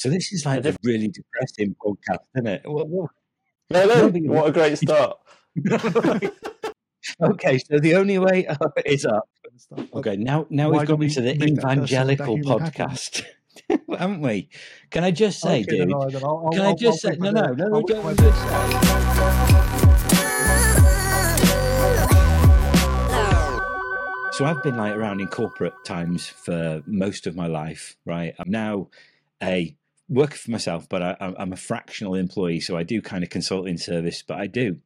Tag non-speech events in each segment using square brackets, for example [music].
So this is like a really depressing podcast, isn't it? What, what? No, no, what a great start. [laughs] okay, so the only way up [laughs] is up. Okay, now now we've got into the evangelical podcast, [laughs] haven't we? Can I just say, okay, dude? No, no, I'll, can I'll, I just I'll say, no, no, no, no, don't, So I've been like around in corporate times for most of my life, right? I'm now a working for myself, but I, am a fractional employee, so I do kind of consulting service, but I do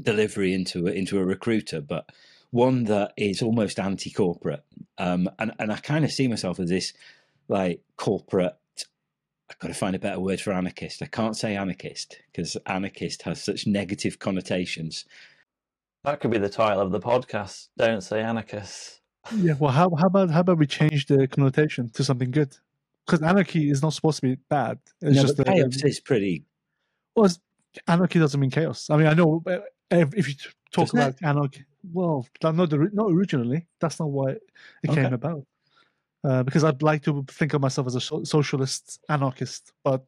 delivery into a, into a recruiter, but one that is almost anti-corporate. Um, and and I kind of see myself as this like corporate. I've got to find a better word for anarchist. I can't say anarchist because anarchist has such negative connotations. That could be the title of the podcast. Don't say anarchist. Yeah. Well, how how about how about we change the connotation to something good? Because anarchy is not supposed to be bad. It's no, just but chaos is pretty. Well, anarchy doesn't mean chaos. I mean, I know uh, if you talk Doesn't about it? anarchy, well, not not originally. That's not why it okay. came about. Uh, because I'd like to think of myself as a socialist anarchist, but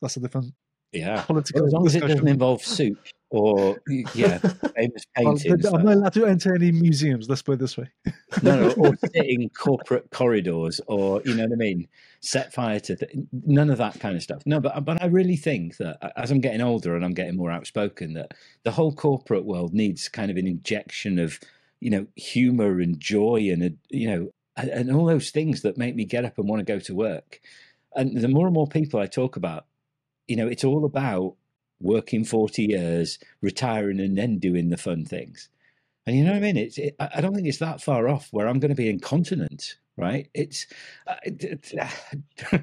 that's a different yeah. political. Well, as long discussion. as it doesn't involve [laughs] soup or yeah, famous [laughs] paintings. I'm not allowed to enter any museums. Let's put it this way. [laughs] no, no, or sit in corporate corridors, or you know what I mean. Set fire to th- none of that kind of stuff. No, but but I really think that as I'm getting older and I'm getting more outspoken, that the whole corporate world needs kind of an injection of you know humor and joy and a, you know and all those things that make me get up and want to go to work. And the more and more people I talk about, you know, it's all about working 40 years, retiring, and then doing the fun things. And you know what I mean? It's, it, I don't think it's that far off where I'm going to be incontinent, right? It's, uh, [laughs]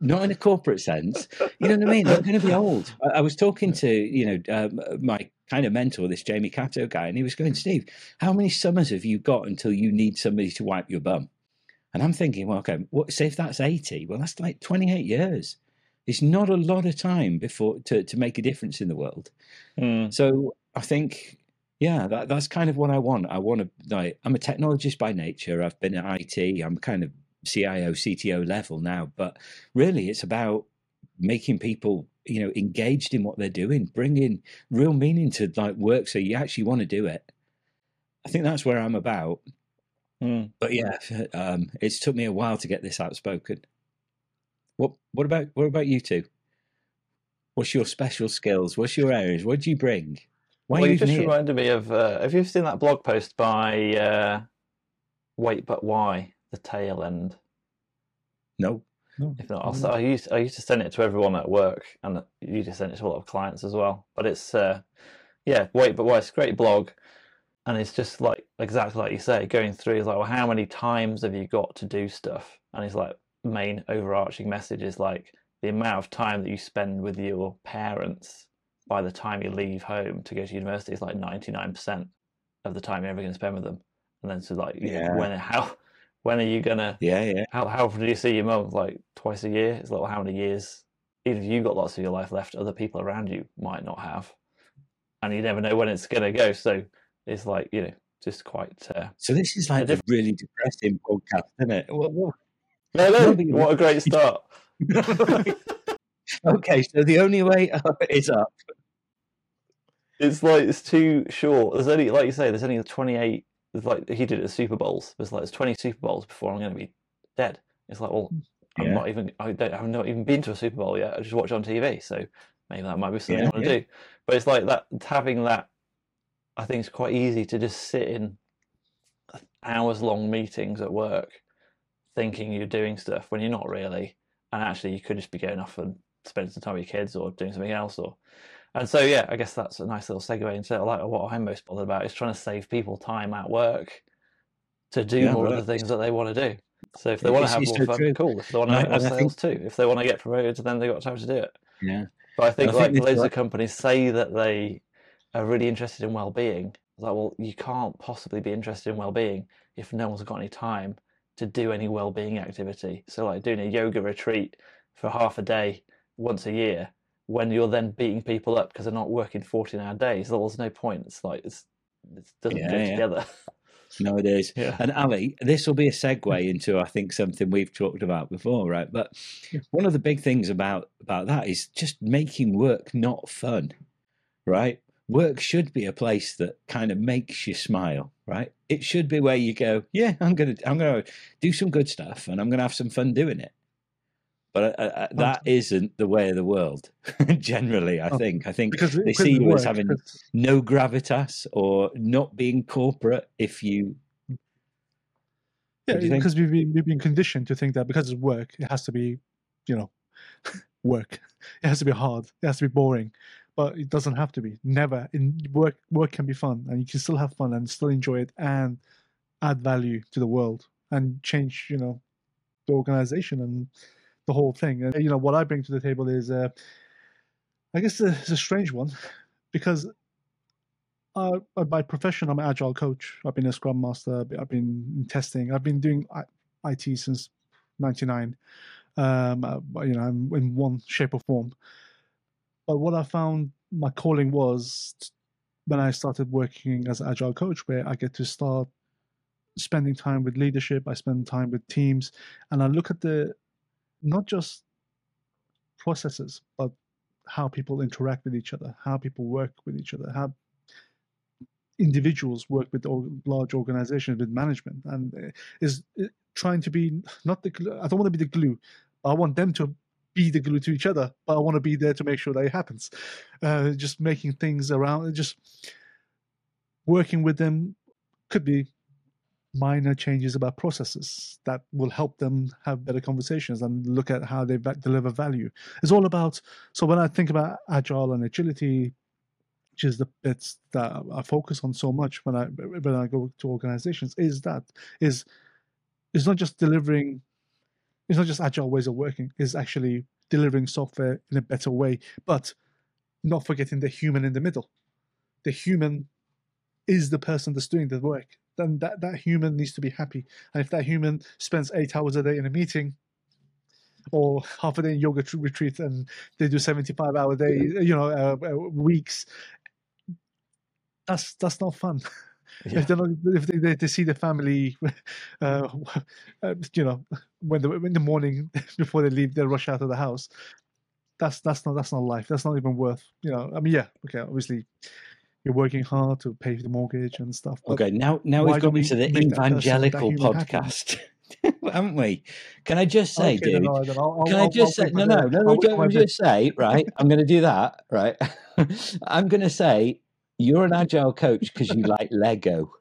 not in a corporate sense. You know what I mean? I'm going to be old. I, I was talking to, you know, um, my kind of mentor, this Jamie Cato guy, and he was going, Steve, how many summers have you got until you need somebody to wipe your bum? And I'm thinking, well, okay, what, say if that's 80, well, that's like 28 years. It's not a lot of time before to, to make a difference in the world. Mm. So I think, yeah, that, that's kind of what I want. I want to, like, I'm a technologist by nature. I've been at IT. I'm kind of CIO, CTO level now, but really it's about making people, you know, engaged in what they're doing, bringing real meaning to like work. So you actually want to do it. I think that's where I'm about. Mm. But yeah, [laughs] um, it's took me a while to get this outspoken. What what about what about you two? What's your special skills? What's your areas? What do you bring? Why well, you just here? reminded me of. Uh, have you seen that blog post by uh, Wait But Why? The tail end. No. No. If not, I'll, I used I used to send it to everyone at work, and you just send it to a lot of clients as well. But it's uh, yeah, wait, but why? It's a great blog, and it's just like exactly like you say, going through. It's like, well, how many times have you got to do stuff? And he's like, main overarching message is like the amount of time that you spend with your parents by the time you leave home to go to university is like 99% of the time you're ever going to spend with them. And then so like yeah. when how when are you gonna yeah yeah. how, how often do you see your mum? Like twice a year? It's like well, how many years? Even if you've got lots of your life left other people around you might not have. And you never know when it's gonna go. So it's like you know just quite uh, so this is like a, really depressing podcast isn't it? No, What a great start. [laughs] okay, so the only way [laughs] up is up. It's like it's too short. There's only, like you say, there's only 28. There's like he did it at the Super Bowls. There's like there's 20 Super Bowls before I'm going to be dead. It's like, well, I'm not even. I don't. I've not even been to a Super Bowl yet. I just watch on TV. So maybe that might be something yeah, I want to yeah. do. But it's like that having that. I think it's quite easy to just sit in hours long meetings at work thinking you're doing stuff when you're not really, and actually you could just be going off and spending some time with your kids or doing something else. Or and so yeah, I guess that's a nice little segue into like what I'm most bothered about is trying to save people time at work to do yeah, more of the things that they want to do. So if they want to have more so fun, true. cool. If they want to have sales think... too, if they want to get promoted, then they've got time to do it. Yeah. But I think I like think loads of companies say that they are really interested in well-being. Like, well, you can't possibly be interested in well-being if no one's got any time to do any well-being activity. So like doing a yoga retreat for half a day once a year when you're then beating people up because they're not working 14 hour days, well, there's no point. It's like it's, it doesn't yeah, go yeah. together. nowadays. Yeah. And Ali, this will be a segue into I think something we've talked about before, right? But one of the big things about about that is just making work not fun, right? Work should be a place that kind of makes you smile, right? It should be where you go, yeah, I'm gonna I'm gonna do some good stuff and I'm gonna have some fun doing it. But uh, uh, that isn't the way of the world. [laughs] Generally, I Oh, think. I think Because they see you as having no gravitas or not being corporate if you Yeah, you because we've been, we've been conditioned to think that because it's work, it has to be, you know, [laughs] work. It has to be hard. It has to be boring, but it doesn't have to be. Never. In work, work can be fun, and you can still have fun and still enjoy it and add value to the world and change, you know, the organization and the whole thing. And you know, what I bring to the table is, uh, I guess, it's a strange one, because uh, by profession, I'm an agile coach. I've been a scrum master. I've been- in testing. I've been doing IT since '99. Um, uh, you know, I'm in one shape or form. But what I found my calling was when I started working as an agile coach, where I get to start spending time with leadership. I spend time with teams, and I look at the not just processes, but how people interact with each other, how people work with each other, how individuals work with large organizations with management and uh, is uh, trying to be not the i don't want to be the glue i want them to be the glue to each other but i want to be there to make sure that it happens. Uh, just making things around just working with them could be minor changes about processes that will help them have better conversations and look at how they deliver value. It's all about so when i think about agile and agility which is the bits that I focus on so much when I when I go to organizations, is that is it's not just delivering, it's not just agile ways of working. It's actually delivering software in a better way, but not forgetting the human in the middle. The human is the person that's doing the work. Then that that human needs to be happy, and if that human spends eight hours a day in a meeting. Or half a day in yoga tr- retreat, and they do seventy-five hour day, you know, uh, uh, weeks that's that's not fun. [laughs] Yeah. If they're not, if they, they, they see the family, [laughs] uh, [laughs] uh, you know, when the in the morning [laughs] before they leave, they rush out of the house. That's that's not that's not life. That's not even worth. You know, I mean, yeah, okay, obviously, you're working hard to pay the mortgage and stuff. Okay, now now we've don't gone we into the make that that evangelical podcast, haven't we? Can I just say, Okay, dude? all right, then I'll- Can I just I'll say no, for no, no? I'll wait for Can my I bit. just say right? I'm going to do that, right? I'm going to say you're an agile coach because you like Lego.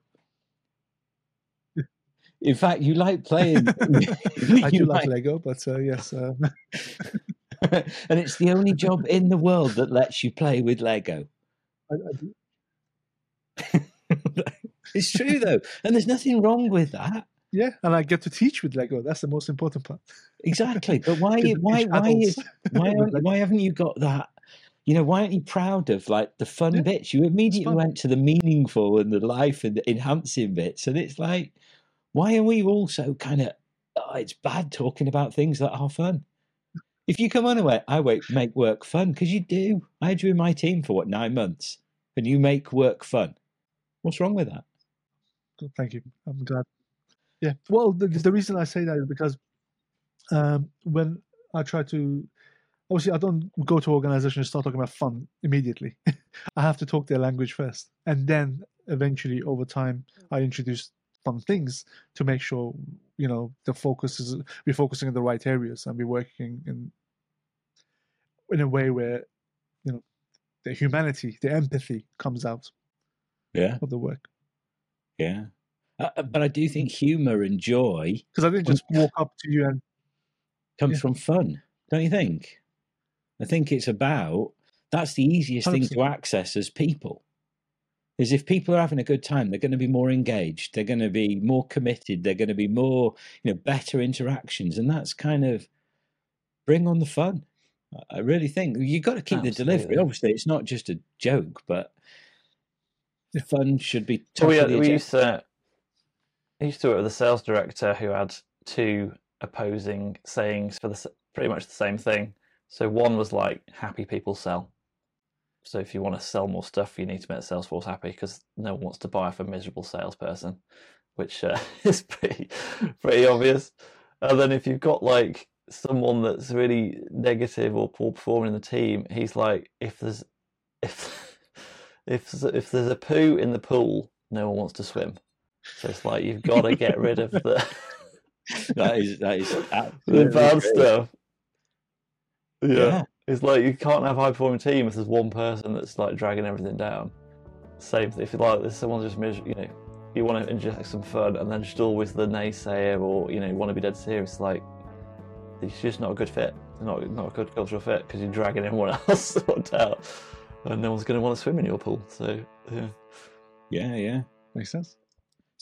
In fact, you like playing. [laughs] I [laughs] do like Lego, but uh, yes, uh, [laughs] and it's the only job in the world that lets you play with Lego. I, I do. it's true though, and there's nothing wrong with that. yeah, and I get to teach with Lego. That's the most important part. Exactly, but why? Why? Why is? Why? with Aren't, Lego. why haven't you got that? You know, why aren't you proud of like the fun Yeah, bits? You immediately went to the meaningful and the life and the enhancing bits, and it's like, why are we all so kind of? Oh, it's bad talking about things that are fun. If you come on away, I wait, make work fun because you do. I had you in my team for what nine months, and you make work fun. What's wrong with that? Thank you. I'm glad. Yeah. Well, the, the reason I say that is because um, when I try to, obviously, I don't go to organizations and start talking about fun immediately. [laughs] I have to talk their language first, and then eventually, over time, I introduce fun things to make sure you know the focus is we're focusing in the right areas and we're working in in a way where you know the humanity, the empathy comes out Yeah, of the work. yeah. Uh, uh, but I do think humour and joy Because I didn't just walk up to you and comes Yeah. from fun, don't you think? I think it's about that's the easiest thing to access as people. Is if people are having a good time, they're going to be more engaged, they're going to be more committed, they're going to be more, you know, better interactions, and that's kind of bring on the fun. I- I really think you've got to keep the delivery. Obviously, it's not just a joke, but the fun should be top we, of had, the we used to I used to work with a sales director who had two opposing sayings for the pretty much the same thing. So one was like happy people sell. So if you want to sell more stuff, you need to make the sales happy because no one wants to buy off a miserable salesperson. which uh, [laughs] is pretty pretty obvious. And then if you've got like someone that's really negative or poor performing in the team, he's like, if there's if [laughs] if if there's a poo in the pool, no one wants to swim. So it's like you've got to get rid of the [laughs] that is that is the bad great. stuff. Yeah. Yeah. It's like you can't have a high performing team if there's one person that's like dragging everything down. Same if you like, there's someone just you know, you want to inject some fun and then just always the naysayer or you know you want to be dead serious. Like it's just not a good fit. Not not a good cultural fit because you're dragging everyone [laughs] else down, and no one's going to want to swim in your pool. So yeah, Yeah, yeah. Makes sense.